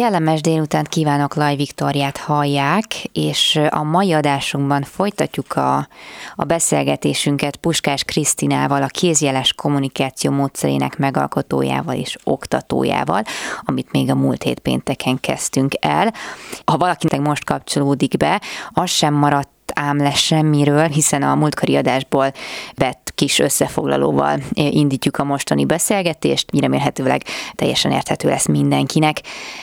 Kellemes délután kívánok, Laj Viktoriát hallják, és a mai adásunkban folytatjuk a, a beszélgetésünket Puskás Krisztinával, a kézjeles kommunikáció módszerének megalkotójával és oktatójával, amit még a múlt hét pénteken kezdtünk el. Ha valakinek most kapcsolódik be, az sem maradt ám le semmiről, hiszen a múltkori adásból vett kis összefoglalóval indítjuk a mostani beszélgetést, remélhetőleg teljesen érthető lesz mindenkinek.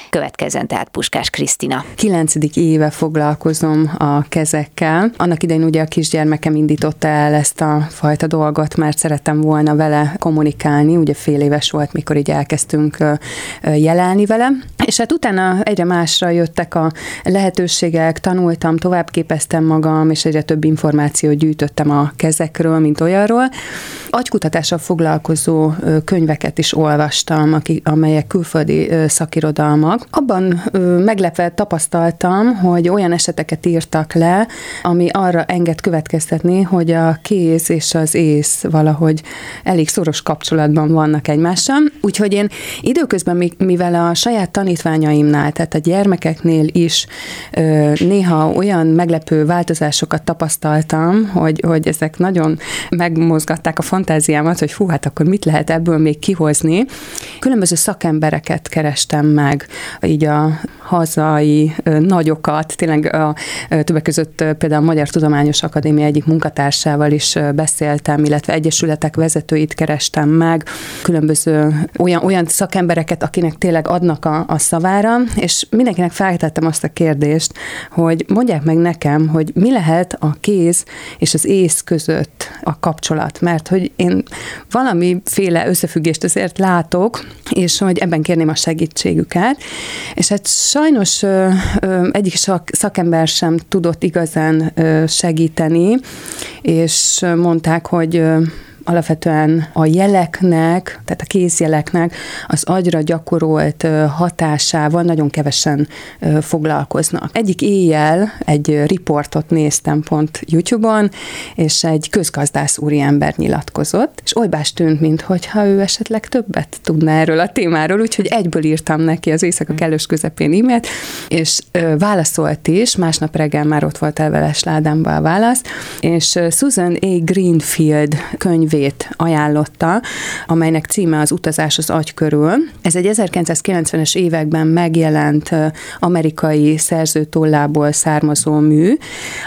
Következzen tehát Puskás Krisztina. Kilencedik éve foglalkozom a kezekkel. Annak idején ugye a kisgyermekem indította el ezt a fajta dolgot, mert szerettem volna vele kommunikálni, ugye fél éves volt, mikor így elkezdtünk jelenni vele, és hát utána egyre másra jöttek a lehetőségek, tanultam, továbbképeztem magam, és egyre több információt gyűjtöttem a kezekről, mint olyanról. Agykutatással foglalkozó könyveket is olvastam, amelyek külföldi szakirodalmak. Abban meglepve tapasztaltam, hogy olyan eseteket írtak le, ami arra enged következtetni, hogy a kéz és az ész valahogy elég szoros kapcsolatban vannak egymással. Úgyhogy én időközben, mivel a saját tanítványaimnál, tehát a gyermekeknél is néha olyan meglepő változásokat tapasztaltam, hogy, hogy ezek nagyon megmozgatták a fantáziámat, hogy hú, hát akkor mit lehet ebből még kihozni. Különböző szakembereket kerestem meg, így a hazai nagyokat, tényleg a, többek között például a Magyar Tudományos Akadémia egyik munkatársával is beszéltem, illetve egyesületek vezetőit kerestem meg, különböző olyan, olyan szakembereket, akinek tényleg adnak a, a szavára, és mindenkinek feltettem azt a kérdést, hogy mondják meg nekem, hogy mi lehet a kéz és az ész között a kapcsolat, mert hogy én valamiféle összefüggést azért látok, és hogy ebben kérném a segítségüket, és hát sajnos egyik szakember sem tudott igazán segíteni, és mondták, hogy alapvetően a jeleknek, tehát a kézjeleknek az agyra gyakorolt hatásával nagyon kevesen foglalkoznak. Egyik éjjel egy riportot néztem pont YouTube-on, és egy közgazdász úriember nyilatkozott, és olybás tűnt, mintha ő esetleg többet tudna erről a témáról, úgyhogy egyből írtam neki az éjszaka kellős közepén e-mailt, és válaszolt is, másnap reggel már ott volt elveles ládámba a válasz, és Susan A. Greenfield könyv könyvét ajánlotta, amelynek címe az Utazás az agy körül. Ez egy 1990-es években megjelent amerikai szerzőtollából származó mű,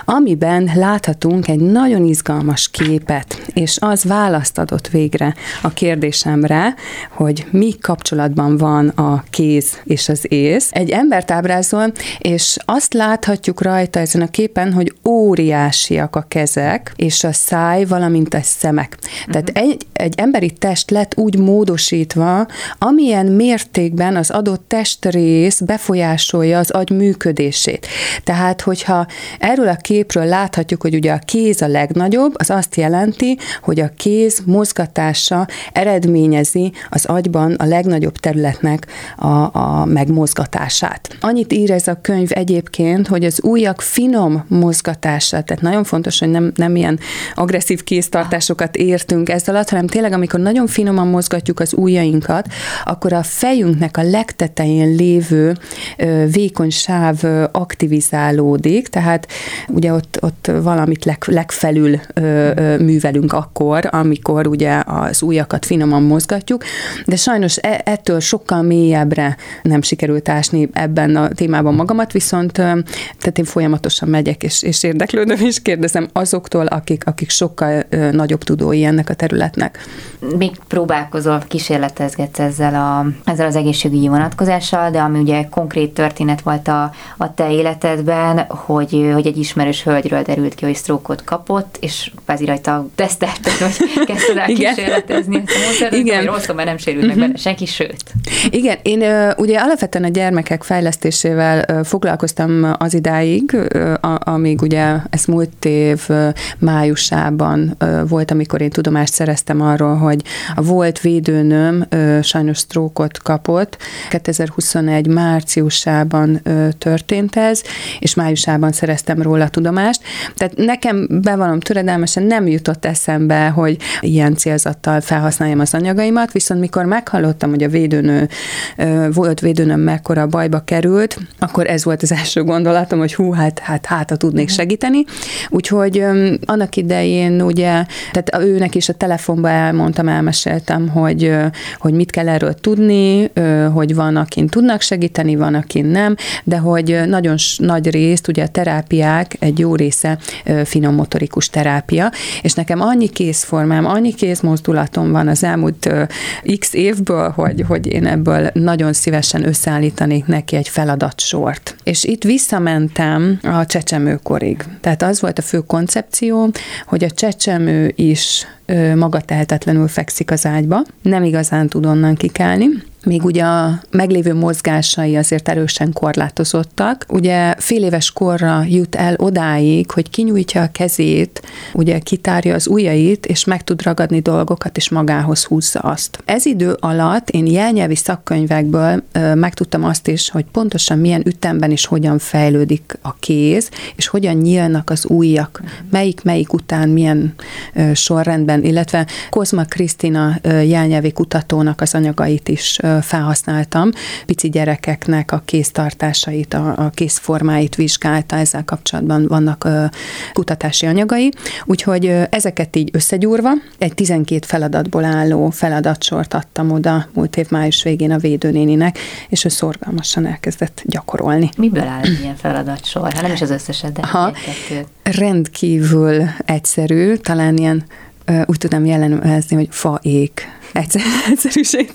amiben láthatunk egy nagyon izgalmas képet, és az választ adott végre a kérdésemre, hogy mi kapcsolatban van a kéz és az ész. Egy embert ábrázol, és azt láthatjuk rajta ezen a képen, hogy óriásiak a kezek, és a száj, valamint a szemek. Tehát uh-huh. egy, egy emberi test lett úgy módosítva, amilyen mértékben az adott testrész befolyásolja az agy működését. Tehát, hogyha erről a képről láthatjuk, hogy ugye a kéz a legnagyobb, az azt jelenti, hogy a kéz mozgatása eredményezi az agyban a legnagyobb területnek a, a megmozgatását. Annyit ír ez a könyv egyébként, hogy az újak finom mozgatása, tehát nagyon fontos, hogy nem, nem ilyen agresszív kéztartásokat ért értünk ez alatt, hanem tényleg, amikor nagyon finoman mozgatjuk az ujjainkat, akkor a fejünknek a legtetején lévő vékony sáv aktivizálódik, tehát ugye ott, ott valamit leg, legfelül művelünk akkor, amikor ugye az ujjakat finoman mozgatjuk, de sajnos e, ettől sokkal mélyebbre nem sikerült ásni ebben a témában magamat, viszont tehát én folyamatosan megyek és, és érdeklődöm, és kérdezem azoktól, akik, akik sokkal nagyobb tudói ennek a területnek. Még próbálkozol, kísérletezgetsz ezzel, a, ezzel az egészségügyi vonatkozással, de ami ugye konkrét történet volt a, a te életedben, hogy, hogy egy ismerős hölgyről derült ki, hogy sztrókot kapott, és kvázi rajta tesztelted, hogy kezdted el Igen. kísérletezni ezt a módszert, Igen. rosszul, mert nem sérült uh-huh. meg mhm. benne senki, sőt. Igen, én ugye alapvetően a gyermekek fejlesztésével foglalkoztam az idáig, amíg ugye ez múlt év májusában volt, amikor én tudomást szereztem arról, hogy a volt védőnöm sajnos sztrókot kapott. 2021 márciusában történt ez, és májusában szereztem róla tudomást. Tehát nekem bevallom töredelmesen nem jutott eszembe, hogy ilyen célzattal felhasználjam az anyagaimat, viszont mikor meghallottam, hogy a védőnő, volt védőnöm mekkora bajba került, akkor ez volt az első gondolatom, hogy hú, hát, hát, hát, tudnék mhm. segíteni. Úgyhogy annak idején ugye, tehát őnek is a telefonba elmondtam, elmeséltem, hogy, hogy mit kell erről tudni, hogy van, akin tudnak segíteni, van, akin nem, de hogy nagyon nagy részt, ugye a terápiák egy jó része finom motorikus terápia, és nekem annyi készformám, annyi kézmozdulatom van az elmúlt x évből, hogy, hogy én ebből nagyon szívesen összeállítanék neki egy feladatsort. És itt visszamentem a csecsemőkorig. Tehát az volt a fő koncepció, hogy a csecsemő is maga tehetetlenül fekszik az ágyba, nem igazán tud onnan kikelni, még ugye a meglévő mozgásai azért erősen korlátozottak. Ugye fél éves korra jut el odáig, hogy kinyújtja a kezét, ugye kitárja az ujjait, és meg tud ragadni dolgokat, és magához húzza azt. Ez idő alatt én jelnyelvi szakkönyvekből ö, megtudtam azt is, hogy pontosan milyen ütemben és hogyan fejlődik a kéz, és hogyan nyílnak az ujjak, melyik-melyik után milyen ö, sorrendben, illetve Kozma Krisztina jelnyelvi kutatónak az anyagait is felhasználtam. Pici gyerekeknek a kéztartásait, a, a kézformáit vizsgálta, ezzel kapcsolatban vannak kutatási anyagai. Úgyhogy ezeket így összegyúrva egy 12 feladatból álló feladatsort adtam oda múlt év május végén a védőnéninek, és ő szorgalmasan elkezdett gyakorolni. Miből áll egy ilyen feladatsor? Hát nem is az összeset, de ha, rendkívül egyszerű, talán ilyen úgy tudom jellemezni, hogy faék egyszer, egyszerűség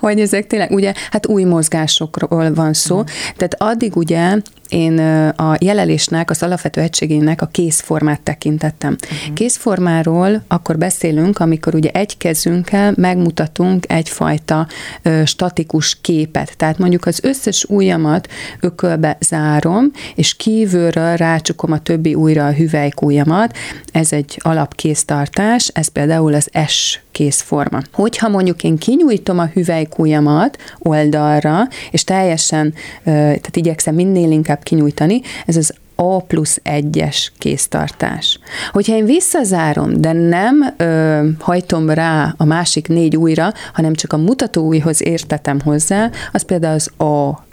hogy ezek tényleg, ugye, hát új mozgásokról van szó, mm. tehát addig ugye én a jelelésnek, az alapvető egységének a készformát tekintettem. Uh-huh. Készformáról akkor beszélünk, amikor ugye egy kezünkkel megmutatunk egyfajta ö, statikus képet. Tehát mondjuk az összes ujjamat ökölbe zárom, és kívülről rácsukom a többi újra a hüvelykújamat. Ez egy alapkésztartás, ez például az S készforma. Hogyha mondjuk én kinyújtom a hüvelykújamat oldalra, és teljesen, tehát igyekszem minél inkább kinyújtani, ez az a plusz egyes kéztartás. Hogyha én visszazárom, de nem ö, hajtom rá a másik négy újra, hanem csak a mutatóújhoz értetem hozzá, az például az A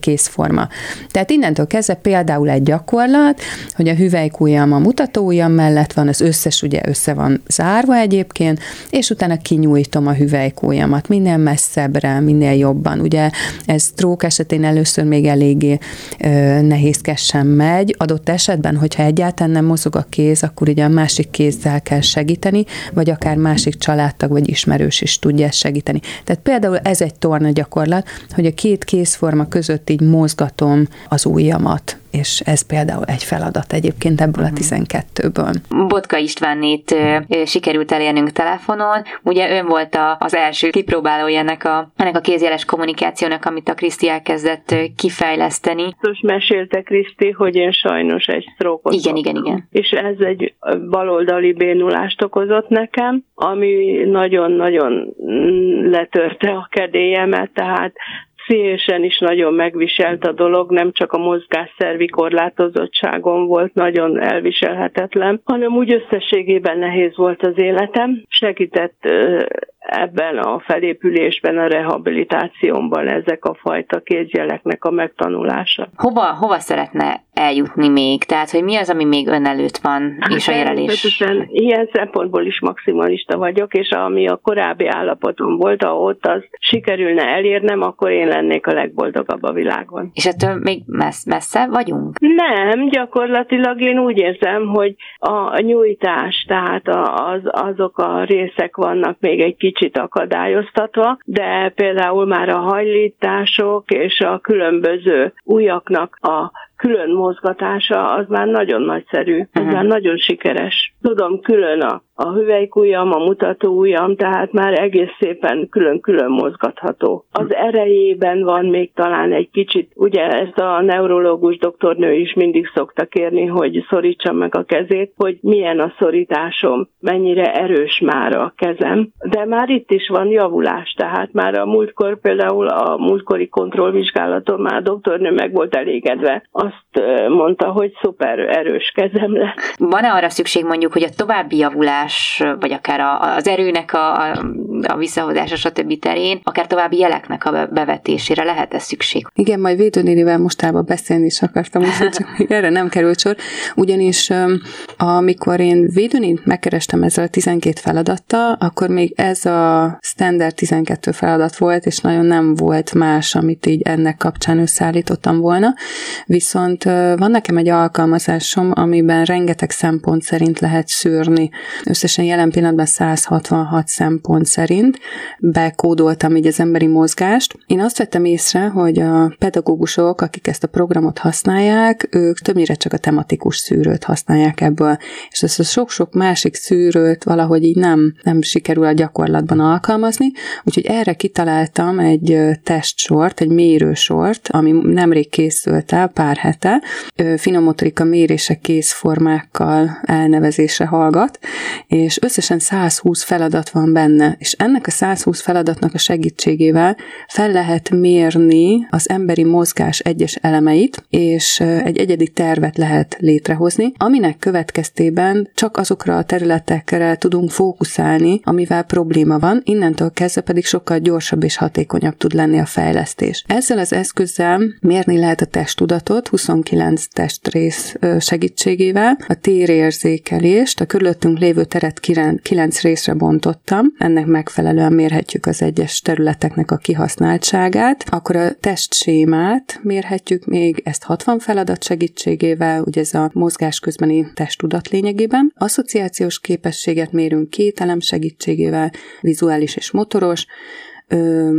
készforma. Tehát innentől kezdve például egy gyakorlat, hogy a hüvelykújjam a mutatóujjam mellett van, az összes ugye össze van zárva egyébként, és utána kinyújtom a hüvelykújjamat minél messzebbre, minél jobban. Ugye ez trók esetén először még eléggé ö, nehézkesen megy, adott esetben, hogyha egyáltalán nem mozog a kéz, akkor ugye a másik kézzel kell segíteni, vagy akár másik családtag vagy ismerős is tudja segíteni. Tehát például ez egy torna gyakorlat, hogy a két kézforma forma között így mozgatom az ujjamat és ez például egy feladat egyébként ebből a 12-ből. Mhm. Botka Istvánnét sikerült elérnünk telefonon, ugye ön volt a, az első kipróbálója ennek a, ennek a kézjeles kommunikációnak, amit a Kriszti elkezdett kifejleszteni. Most mesélte Kriszti, hogy én sajnos egy sztrókot Igen, igen, igen. És ez egy baloldali bénulást okozott nekem, ami nagyon-nagyon letörte a kedélyemet, tehát pszichésen is nagyon megviselt a dolog, nem csak a mozgásszervi korlátozottságon volt nagyon elviselhetetlen, hanem úgy összességében nehéz volt az életem. Segített ebben a felépülésben, a rehabilitációmban ezek a fajta kézjeleknek a megtanulása. Hova, hova szeretne eljutni még? Tehát, hogy mi az, ami még ön előtt van, és a jelelés? Ilyen szempontból is maximalista vagyok, és ami a korábbi állapotom volt, ha ott az sikerülne elérnem, akkor én lennék a legboldogabb a világon. És ettől még messz, messze vagyunk? Nem, gyakorlatilag én úgy érzem, hogy a nyújtás, tehát az, azok a részek vannak még egy kicsit akadályoztatva, de például már a hajlítások és a különböző újaknak a külön mozgatása az már nagyon nagyszerű, az uh-huh. már nagyon sikeres. Tudom külön a a hüvelykujjam, a mutatóujjam, tehát már egész szépen külön-külön mozgatható. Az erejében van még talán egy kicsit, ugye ezt a neurológus doktornő is mindig szokta kérni, hogy szorítsam meg a kezét, hogy milyen a szorításom, mennyire erős már a kezem. De már itt is van javulás, tehát már a múltkor például a múltkori kontrollvizsgálaton már a doktornő meg volt elégedve. Azt mondta, hogy szuper erős kezem lett. Van-e arra szükség mondjuk, hogy a további javulás, vagy akár az erőnek a, a, a visszahozása, stb. terén, akár további jeleknek a bevetésére lehet ez szükség? Igen, majd védőnénivel mostában beszélni is akartam, úgyhogy csak erre nem került sor. Ugyanis amikor én védőnét megkerestem ezzel a 12 feladattal, akkor még ez a standard 12 feladat volt, és nagyon nem volt más, amit így ennek kapcsán összeállítottam volna. Viszont van nekem egy alkalmazásom, amiben rengeteg szempont szerint lehet szűrni. Összesen jelen pillanatban 166 szempont szerint bekódoltam így az emberi mozgást. Én azt vettem észre, hogy a pedagógusok, akik ezt a programot használják, ők többnyire csak a tematikus szűrőt használják ebből, és ezt a sok-sok másik szűrőt valahogy így nem, nem sikerül a gyakorlatban alkalmazni, úgyhogy erre kitaláltam egy testsort, egy mérősort, ami nemrég készült el, pár hete, finomotorika mérése készformákkal elnevezésre hallgat, és összesen 120 feladat van benne, és ennek a 120 feladatnak a segítségével fel lehet mérni az emberi mozgás egyes elemeit, és egy egyedi tervet lehet létrehozni, aminek következtében csak azokra a területekre tudunk fókuszálni, amivel probléma van, innentől kezdve pedig sokkal gyorsabb és hatékonyabb tud lenni a fejlesztés. Ezzel az eszközzel mérni lehet a testtudatot 29 testrész segítségével, a térérzékelést, a körülöttünk lévő teret 9 részre bontottam, ennek megfelelően mérhetjük az egyes területeknek a kihasználtságát, akkor a testsémát mérhetjük még, ezt 60 feladat segítségével, ugye ez a mozgás közbeni testtudat lényegében. Asszociációs képességet mérünk két elem segítségével, vizuális és motoros,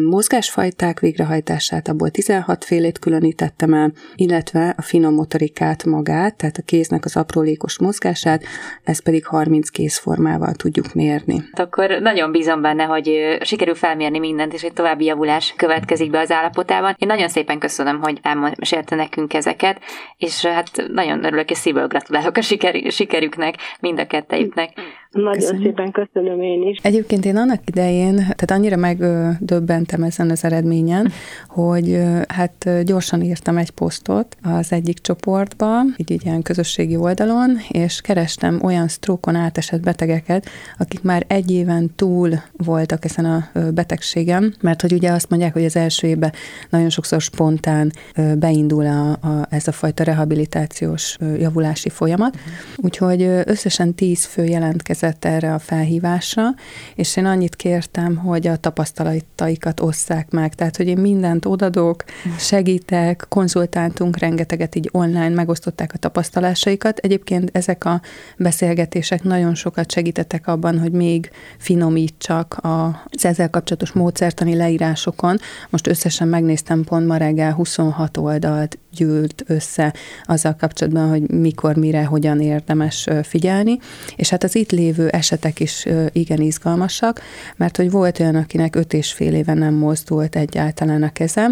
mozgásfajták végrehajtását, abból 16 félét különítettem el, illetve a finom motorikát magát, tehát a kéznek az aprólékos mozgását, ezt pedig 30 kézformával tudjuk mérni. Hát akkor nagyon bízom benne, hogy sikerül felmérni mindent, és egy további javulás következik be az állapotában. Én nagyon szépen köszönöm, hogy elmesélte nekünk ezeket, és hát nagyon örülök, és szívből gratulálok a siker, sikerüknek, mind a kettejüknek. Nagyon Köszönjük. szépen köszönöm én is. Egyébként én annak idején, tehát annyira megdöbbentem ezen az eredményen, hogy hát gyorsan írtam egy posztot az egyik csoportba, így, így ilyen közösségi oldalon, és kerestem olyan sztrókon átesett betegeket, akik már egy éven túl voltak ezen a betegségem, mert hogy ugye azt mondják, hogy az első évben nagyon sokszor spontán beindul a, a, ez a fajta rehabilitációs javulási folyamat, úgyhogy összesen tíz fő jelentkezett érkezett erre a felhívásra, és én annyit kértem, hogy a tapasztalataikat osszák meg, tehát, hogy én mindent odadok, segítek, konzultáltunk rengeteget így online, megosztották a tapasztalásaikat. Egyébként ezek a beszélgetések nagyon sokat segítettek abban, hogy még finomítsak az ezzel kapcsolatos módszertani leírásokon. Most összesen megnéztem pont ma reggel 26 oldalt gyűlt össze azzal kapcsolatban, hogy mikor, mire, hogyan érdemes figyelni. És hát az itt lévő esetek is igen izgalmasak, mert hogy volt olyan, akinek öt és fél éve nem mozdult egyáltalán a keze,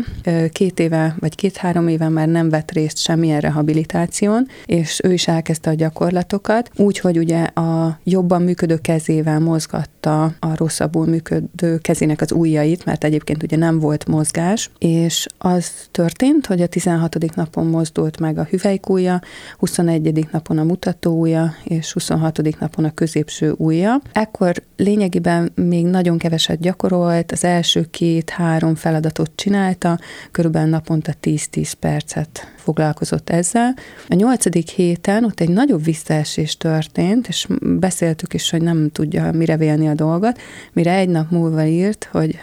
két éve vagy két-három éve már nem vett részt semmilyen rehabilitáción, és ő is elkezdte a gyakorlatokat, úgyhogy ugye a jobban működő kezével mozgatta a rosszabbul működő kezének az ujjait, mert egyébként ugye nem volt mozgás, és az történt, hogy a 16 napon mozdult meg a hüvelykúja, 21. napon a mutatóúja, és 26. napon a középső ujja. Ekkor lényegében még nagyon keveset gyakorolt, az első két-három feladatot csinálta, körülbelül naponta 10-10 percet foglalkozott ezzel. A nyolcadik héten ott egy nagyobb visszaesés történt, és beszéltük is, hogy nem tudja mire vélni a dolgot, mire egy nap múlva írt, hogy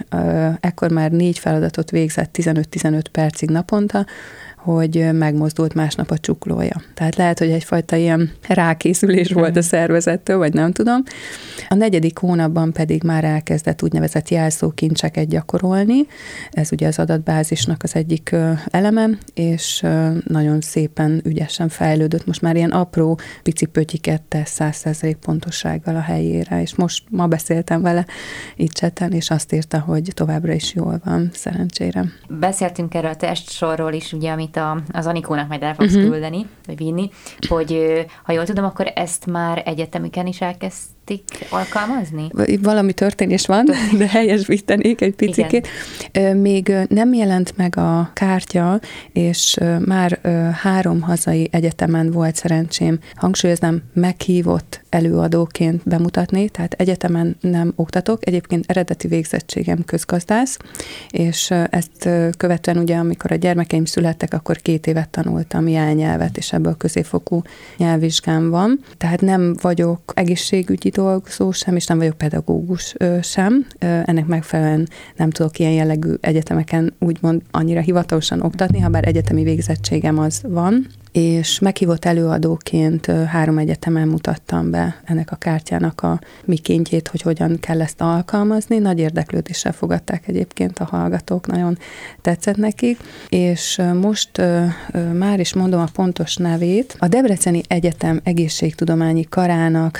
ekkor már négy feladatot végzett 15-15 percig naponta, hogy megmozdult másnap a csuklója. Tehát lehet, hogy egyfajta ilyen rákészülés volt a szervezettől, vagy nem tudom. A negyedik hónapban pedig már elkezdett úgynevezett jelszókincseket gyakorolni. Ez ugye az adatbázisnak az egyik eleme, és nagyon szépen, ügyesen fejlődött. Most már ilyen apró pici pötyiket tesz 100% pontossággal a helyére, és most ma beszéltem vele itt cseten, és azt írta, hogy továbbra is jól van, szerencsére. Beszéltünk erről a testsorról is, ugye, amit a, az Anikónak majd el fogsz uh-huh. küldeni, vagy vinni, hogy ha jól tudom, akkor ezt már egyetemiken is elkezd elkezdték alkalmazni? Valami történés van, de helyesbítenék egy picit. Még nem jelent meg a kártya, és már három hazai egyetemen volt szerencsém, hangsúlyoznám, meghívott előadóként bemutatni, tehát egyetemen nem oktatok, egyébként eredeti végzettségem közgazdász, és ezt követően ugye, amikor a gyermekeim születtek, akkor két évet tanultam jelnyelvet, és ebből középfokú nyelvvizsgám van. Tehát nem vagyok egészségügyi dolgozó sem, és nem vagyok pedagógus sem. Ennek megfelelően nem tudok ilyen jellegű egyetemeken úgymond annyira hivatalosan oktatni, ha bár egyetemi végzettségem az van, és meghívott előadóként három egyetemen mutattam be ennek a kártyának a mikéntjét, hogy hogyan kell ezt alkalmazni. Nagy érdeklődéssel fogadták egyébként a hallgatók, nagyon tetszett nekik, és most már is mondom a pontos nevét. A Debreceni Egyetem egészségtudományi karának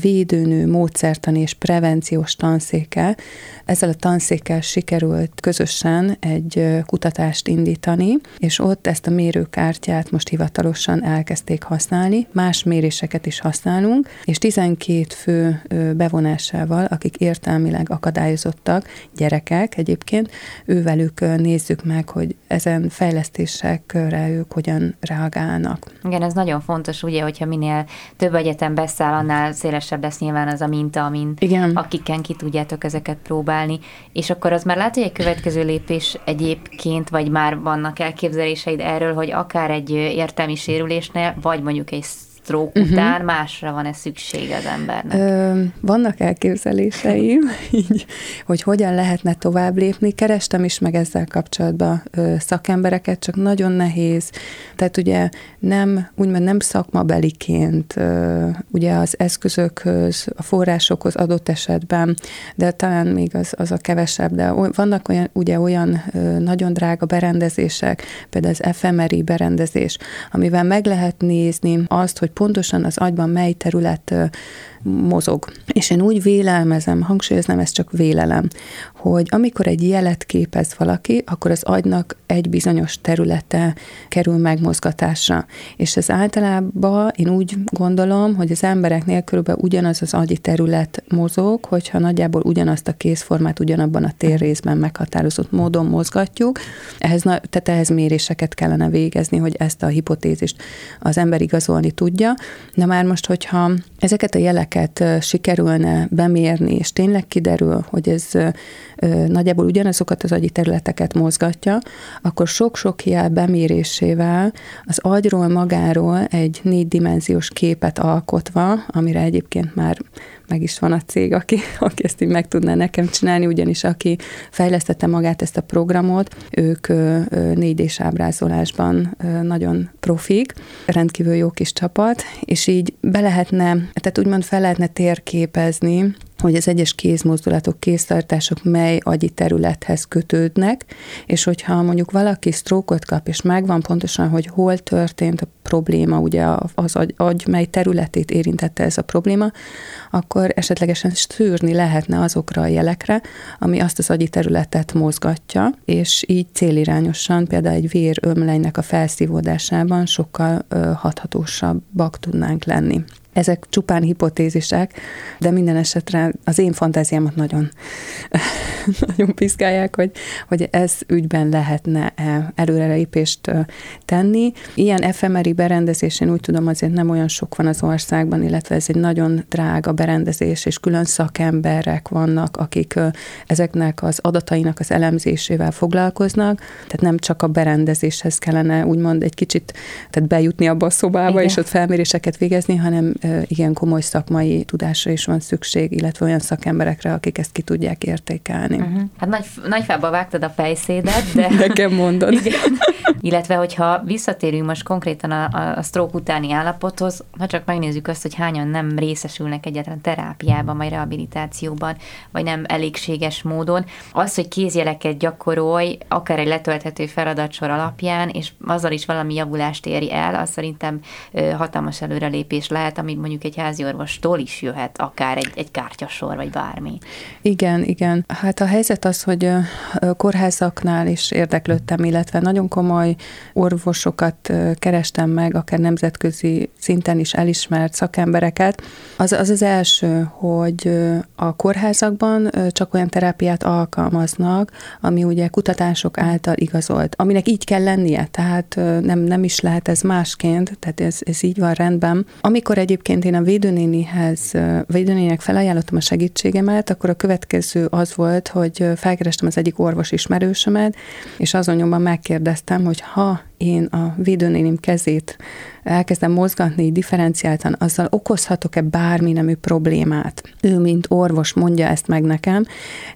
védőnő módszertani és prevenciós tanszéke. Ezzel a tanszékkel sikerült közösen egy kutatást indítani, és ott ezt a mérőkártyát most hivatalosan elkezdték használni, más méréseket is használunk, és 12 fő bevonásával, akik értelmileg akadályozottak, gyerekek egyébként, ővelük nézzük meg, hogy ezen fejlesztésekre ők hogyan reagálnak. Igen, ez nagyon fontos, ugye, hogyha minél több egyetem beszáll, annál szélesebb lesz nyilván az a minta, amin Igen. akiken ki tudjátok ezeket próbálni. És akkor az már lehet, hogy egy következő lépés egyébként, vagy már vannak elképzeléseid erről, hogy akár egy értelmi sérülésnél, vagy mondjuk egy stroke uh-huh. után másra van-e szükség az embernek? Ö, vannak elképzeléseim, így, hogy hogyan lehetne tovább lépni. Kerestem is meg ezzel kapcsolatban ö, szakembereket, csak nagyon nehéz. Tehát ugye nem, úgymond nem szakmabeliként, ö, ugye az eszközökhöz, a forrásokhoz adott esetben, de talán még az, az a kevesebb, de vannak olyan, ugye olyan ö, nagyon drága berendezések, például az efemeri berendezés, amivel meg lehet nézni azt, hogy pontosan az agyban mely terület mozog. És én úgy vélelmezem, hangsúlyoznám, ez csak vélelem, hogy amikor egy jelet képez valaki, akkor az agynak egy bizonyos területe kerül megmozgatásra. És ez általában én úgy gondolom, hogy az embereknél körülbelül ugyanaz az agyi terület mozog, hogyha nagyjából ugyanazt a kézformát ugyanabban a térrészben meghatározott módon mozgatjuk. Ehhez, tehát ehhez méréseket kellene végezni, hogy ezt a hipotézist az ember igazolni tudja. De már most, hogyha ezeket a jeleket sikerülne bemérni, és tényleg kiderül, hogy ez nagyjából ugyanazokat az agyi területeket mozgatja, akkor sok-sok jel bemérésével az agyról magáról egy négydimenziós képet alkotva, amire egyébként már meg is van a cég, aki, aki ezt így meg tudná nekem csinálni, ugyanis aki fejlesztette magát ezt a programot, ők 4 d ábrázolásban nagyon profik, rendkívül jó kis csapat, és így be lehetne, tehát úgymond fel lehetne térképezni hogy az egyes kézmozdulatok, kéztartások mely agyi területhez kötődnek, és hogyha mondjuk valaki sztrókot kap, és megvan pontosan, hogy hol történt a probléma, ugye az agy, agy mely területét érintette ez a probléma, akkor esetlegesen szűrni lehetne azokra a jelekre, ami azt az agyi területet mozgatja, és így célirányosan például egy vérömlejnek a felszívódásában sokkal hathatósabbak tudnánk lenni. Ezek csupán hipotézisek, de minden esetre az én fantáziámat nagyon, nagyon piszkálják, hogy, hogy ez ügyben lehetne előrelépést tenni. Ilyen efemeri berendezés, én úgy tudom, azért nem olyan sok van az országban, illetve ez egy nagyon drága berendezés, és külön szakemberek vannak, akik ezeknek az adatainak az elemzésével foglalkoznak, tehát nem csak a berendezéshez kellene úgymond egy kicsit tehát bejutni abba a szobába, Igen. és ott felméréseket végezni, hanem igen komoly szakmai tudásra is van szükség, illetve olyan szakemberekre, akik ezt ki tudják értékelni. Uh-huh. Hát nagy, nagy fába vágtad a fejszédet, de... Nekem mondod. Igen. Illetve, hogyha visszatérünk most konkrétan a, a stroke utáni állapothoz, ha csak megnézzük azt, hogy hányan nem részesülnek egyetlen terápiában, vagy rehabilitációban, vagy nem elégséges módon, az, hogy kézjeleket gyakorolj, akár egy letölthető feladatsor alapján, és azzal is valami javulást éri el, az szerintem hatalmas előrelépés lehet, amit mondjuk egy házi orvostól is jöhet, akár egy, egy kártyasor, vagy bármi. Igen, igen. Hát a helyzet az, hogy kórházaknál is érdeklődtem, illetve nagyon komoly orvosokat kerestem meg, akár nemzetközi szinten is elismert szakembereket. Az az, az első, hogy a kórházakban csak olyan terápiát alkalmaznak, ami ugye kutatások által igazolt, aminek így kell lennie, tehát nem, nem is lehet ez másként, tehát ez, ez így van rendben. Amikor egyébként én a védőnénihez, védőnének felajánlottam a segítségemet, akkor a következő az volt, hogy felkerestem az egyik orvos ismerősömet, és azon nyomban megkérdeztem, hogy ha én a védőnénim kezét elkezdem mozgatni differenciáltan, azzal okozhatok-e bármi nemű problémát? Ő, mint orvos mondja ezt meg nekem,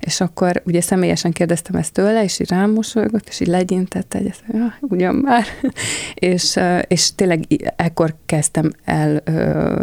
és akkor ugye személyesen kérdeztem ezt tőle, és így rám mosolygott, és így legyintett egy, ezt, ja, ugyan már, és, és tényleg ekkor kezdtem el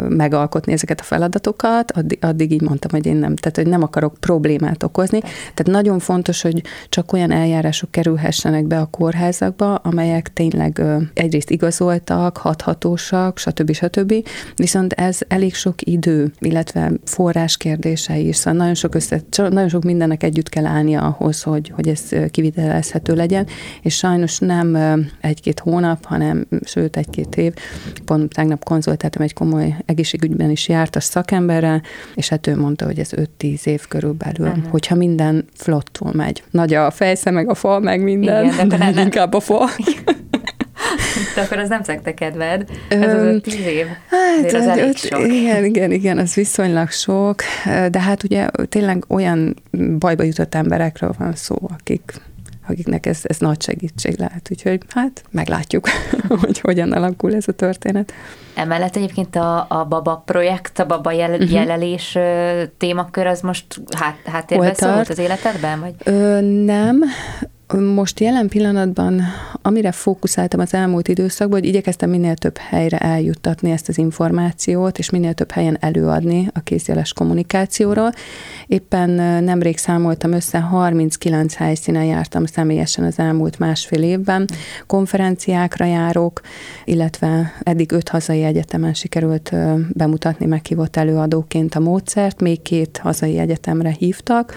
megalkotni ezeket a feladatokat, addig, addig így mondtam, hogy én nem, tehát hogy nem akarok problémát okozni, tehát nagyon fontos, hogy csak olyan eljárások kerülhessenek be a kórházakba, amelyek tényleg ö, egyrészt igazoltak, hathat hathatósak, stb. stb. Viszont ez elég sok idő, illetve forrás kérdése is. Szóval nagyon sok, össze, nagyon sok mindennek együtt kell állnia ahhoz, hogy, hogy ez kivitelezhető legyen, és sajnos nem egy-két hónap, hanem sőt egy-két év. Pont tegnap konzultáltam egy komoly egészségügyben is járt a szakemberrel, és hát ő mondta, hogy ez 5-10 év körülbelül, uh-huh. hogyha minden flottul megy. Nagy a fejsze, meg a fal, meg minden, Igen, de, de inkább a fal. De akkor az nem szekte kedved. Ez az öt tíz év. Hát, az elég öt, sok. Igen, igen, igen, az viszonylag sok. De hát ugye tényleg olyan bajba jutott emberekről van szó, akik akiknek ez, ez nagy segítség lehet. Úgyhogy hát meglátjuk, hogy hogyan alakul ez a történet. Emellett egyébként a, a Baba projekt, a Baba jel, uh-huh. jelelés témakör, az most hát, háttérbe szólt az életedben? Vagy? Ö, nem, most jelen pillanatban, amire fókuszáltam az elmúlt időszakban, hogy igyekeztem minél több helyre eljuttatni ezt az információt, és minél több helyen előadni a kézjeles kommunikációról. Éppen nemrég számoltam össze, 39 helyszínen jártam személyesen az elmúlt másfél évben. Konferenciákra járok, illetve eddig öt hazai egyetemen sikerült bemutatni meghívott előadóként a módszert, még két hazai egyetemre hívtak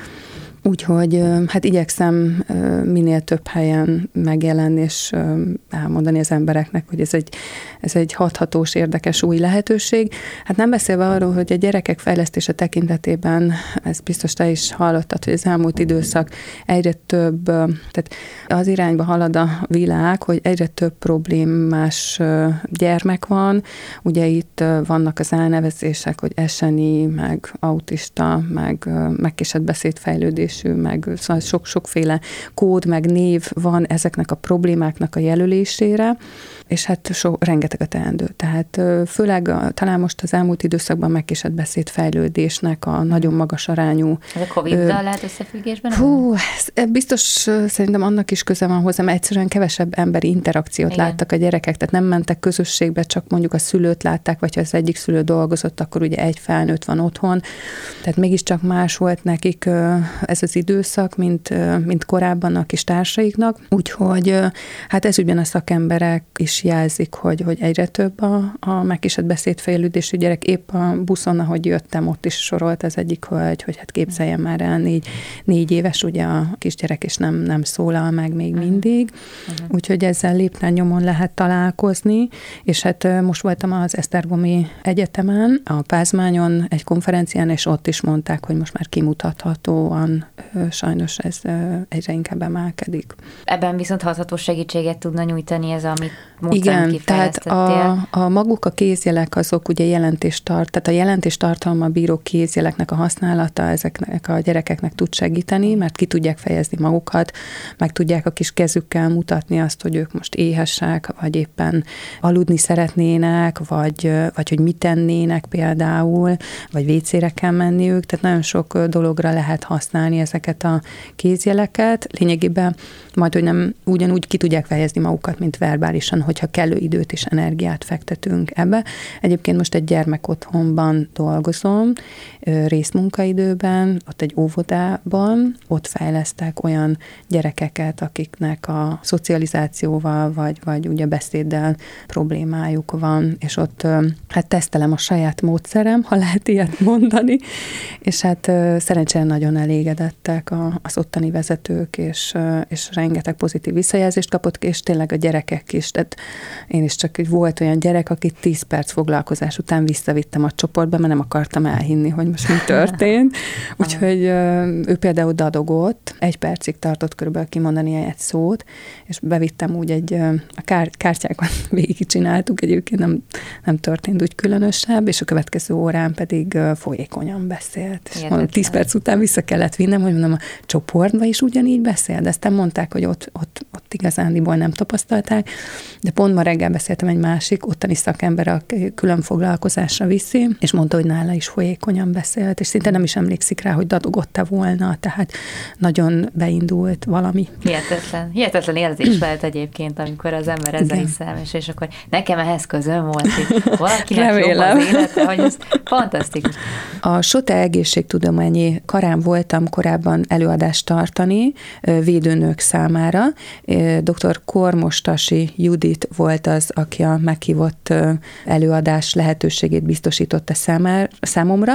Úgyhogy hát igyekszem minél több helyen megjelenni, és elmondani az embereknek, hogy ez egy, ez egy hathatós, érdekes új lehetőség. Hát nem beszélve arról, hogy a gyerekek fejlesztése tekintetében, ez biztos te is hallottad, hogy az elmúlt időszak egyre több, tehát az irányba halad a világ, hogy egyre több problémás gyermek van. Ugye itt vannak az elnevezések, hogy eseni, meg autista, meg megkésett beszédfejlődés, jelölésű, meg szóval sok-sokféle kód, meg név van ezeknek a problémáknak a jelölésére, és hát so, rengeteg a teendő. Tehát főleg a, talán most az elmúlt időszakban megkésett beszédfejlődésnek a nagyon magas arányú. Ez a Covid-dal lehet összefüggésben? Hú, ez biztos szerintem annak is köze van hozzá, mert egyszerűen kevesebb emberi interakciót Igen. láttak a gyerekek, tehát nem mentek közösségbe, csak mondjuk a szülőt látták, vagy ha az egyik szülő dolgozott, akkor ugye egy felnőtt van otthon. Tehát mégiscsak más volt nekik ez az időszak, mint, mint korábban a kis társaiknak. Úgyhogy hát ez ugyan a szakemberek is jelzik, hogy, hogy egyre több a, a megkísért beszédfejlődésű gyerek. Épp a buszon, ahogy jöttem, ott is sorolt az egyik hölgy, hogy hát képzeljen már el, négy, négy éves ugye a kisgyerek, és nem, nem szólal meg még uh-huh. mindig. Uh-huh. Úgyhogy ezzel lépten nyomon lehet találkozni, és hát most voltam az Esztergomi Egyetemen, a Pázmányon egy konferencián, és ott is mondták, hogy most már kimutathatóan sajnos ez egyre inkább emelkedik. Ebben viszont hatható segítséget tudna nyújtani ez, amit Igen, tehát a, a maguk a kézjelek azok ugye jelentést tart, tehát a jelentés tartalma bíró kézjeleknek a használata ezeknek a gyerekeknek tud segíteni, mert ki tudják fejezni magukat, meg tudják a kis kezükkel mutatni azt, hogy ők most éhesek, vagy éppen aludni szeretnének, vagy, vagy hogy mit tennének például, vagy vécére kell menniük, tehát nagyon sok dologra lehet használni ezeket a kézjeleket. Lényegében majd, hogy nem ugyanúgy ki tudják fejezni magukat, mint verbálisan, hogyha kellő időt és energiát fektetünk ebbe. Egyébként most egy gyermek otthonban dolgozom, részmunkaidőben, ott egy óvodában, ott fejlesztek olyan gyerekeket, akiknek a szocializációval, vagy, vagy ugye beszéddel problémájuk van, és ott hát tesztelem a saját módszerem, ha lehet ilyet mondani, és hát szerencsére nagyon elégedettek az ottani vezetők, és, és rengeteg pozitív visszajelzést kapott, és tényleg a gyerekek is. Tehát én is csak volt olyan gyerek, akit 10 perc foglalkozás után visszavittem a csoportba, mert nem akartam elhinni, hogy most mi történt. Úgyhogy ő például dadogott, egy percig tartott körülbelül kimondani egy szót, és bevittem úgy egy, a kár, kártyákat végigcsináltuk, egyébként nem, nem történt úgy különösebb, és a következő órán pedig folyékonyan beszélt. És mondom, 10 perc után vissza kellett vinnem, hogy mondom, a csoportba is ugyanígy beszél, de aztán mondták, hogy ott, ott, ott igazándiból nem tapasztalták, de pont ma reggel beszéltem egy másik ottani szakember, a külön foglalkozásra viszi, és mondta, hogy nála is folyékonyan beszélt, és szinte nem is emlékszik rá, hogy dadogott-e volna, tehát nagyon beindult valami. Hihetetlen, hihetetlen érzés lehet egyébként, amikor az ember ezzel is szemes, és akkor nekem ehhez közön volt, hogy valakinek Remélem. jobb az élete, hogy ez fantasztikus. A Sote egészségtudományi karán voltam korábban előadást tartani védőnők számára. Dr. Kormostasi Judit volt az, aki a meghívott előadás lehetőségét biztosította számomra,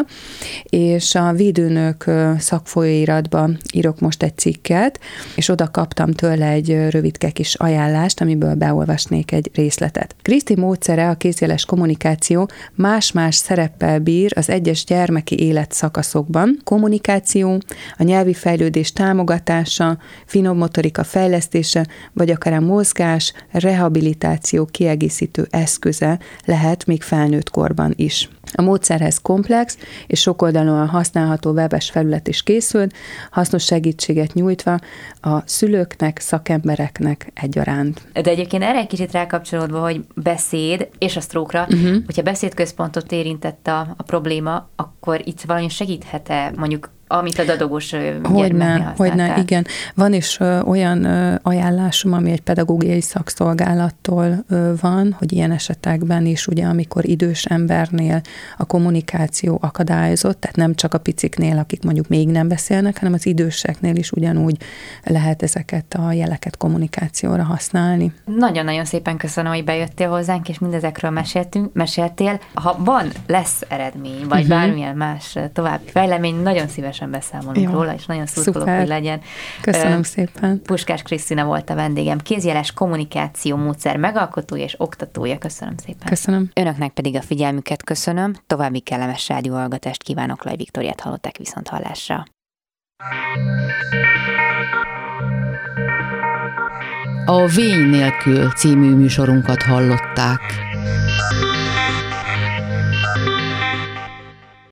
és a védőnők szakfolyóiratba írok most egy cikket, és oda kaptam tőle egy rövidke kis ajánlást, amiből beolvasnék egy részletet. Kriszti módszere a kézjeles kommunikáció más-más szereppel bír az egyes gyermeki élet szakaszokban. Kommunikáció, a nyelvi fejlődés támogatása, finom motorika fejlesztése, vagy akár a mozgás, rehabilitáció kiegészítő eszköze lehet még felnőtt korban is. A módszerhez komplex és sokoldalúan használható webes felület is készült, hasznos segítséget nyújtva a szülőknek, szakembereknek egyaránt. De egyébként erre egy kicsit rákapcsolódva, hogy beszéd és a sztrókra, uh-huh. hogyha beszédközpontot érintett a, a probléma, akkor itt valami segíthet-e mondjuk amit a dadogos Hogyne, hogyne, igen. Van is ö, olyan ö, ajánlásom, ami egy pedagógiai szakszolgálattól ö, van, hogy ilyen esetekben is, ugye, amikor idős embernél a kommunikáció akadályozott, tehát nem csak a piciknél, akik mondjuk még nem beszélnek, hanem az időseknél is ugyanúgy lehet ezeket a jeleket kommunikációra használni. Nagyon-nagyon szépen köszönöm, hogy bejöttél hozzánk, és mindezekről meséltünk, meséltél. Ha van, lesz eredmény, vagy uh-huh. bármilyen más további fejlemény, nagyon szívesen szívesen beszámolunk Jó. róla, és nagyon szurkolok, hogy legyen. Köszönöm uh, szépen. Puskás Krisztina volt a vendégem, kézjeles kommunikáció módszer megalkotója és oktatója. Köszönöm szépen. Köszönöm. Önöknek pedig a figyelmüket köszönöm. További kellemes rádióhallgatást kívánok, Laj Viktoriát hallották viszont hallásra. A Vény nélkül című műsorunkat hallották.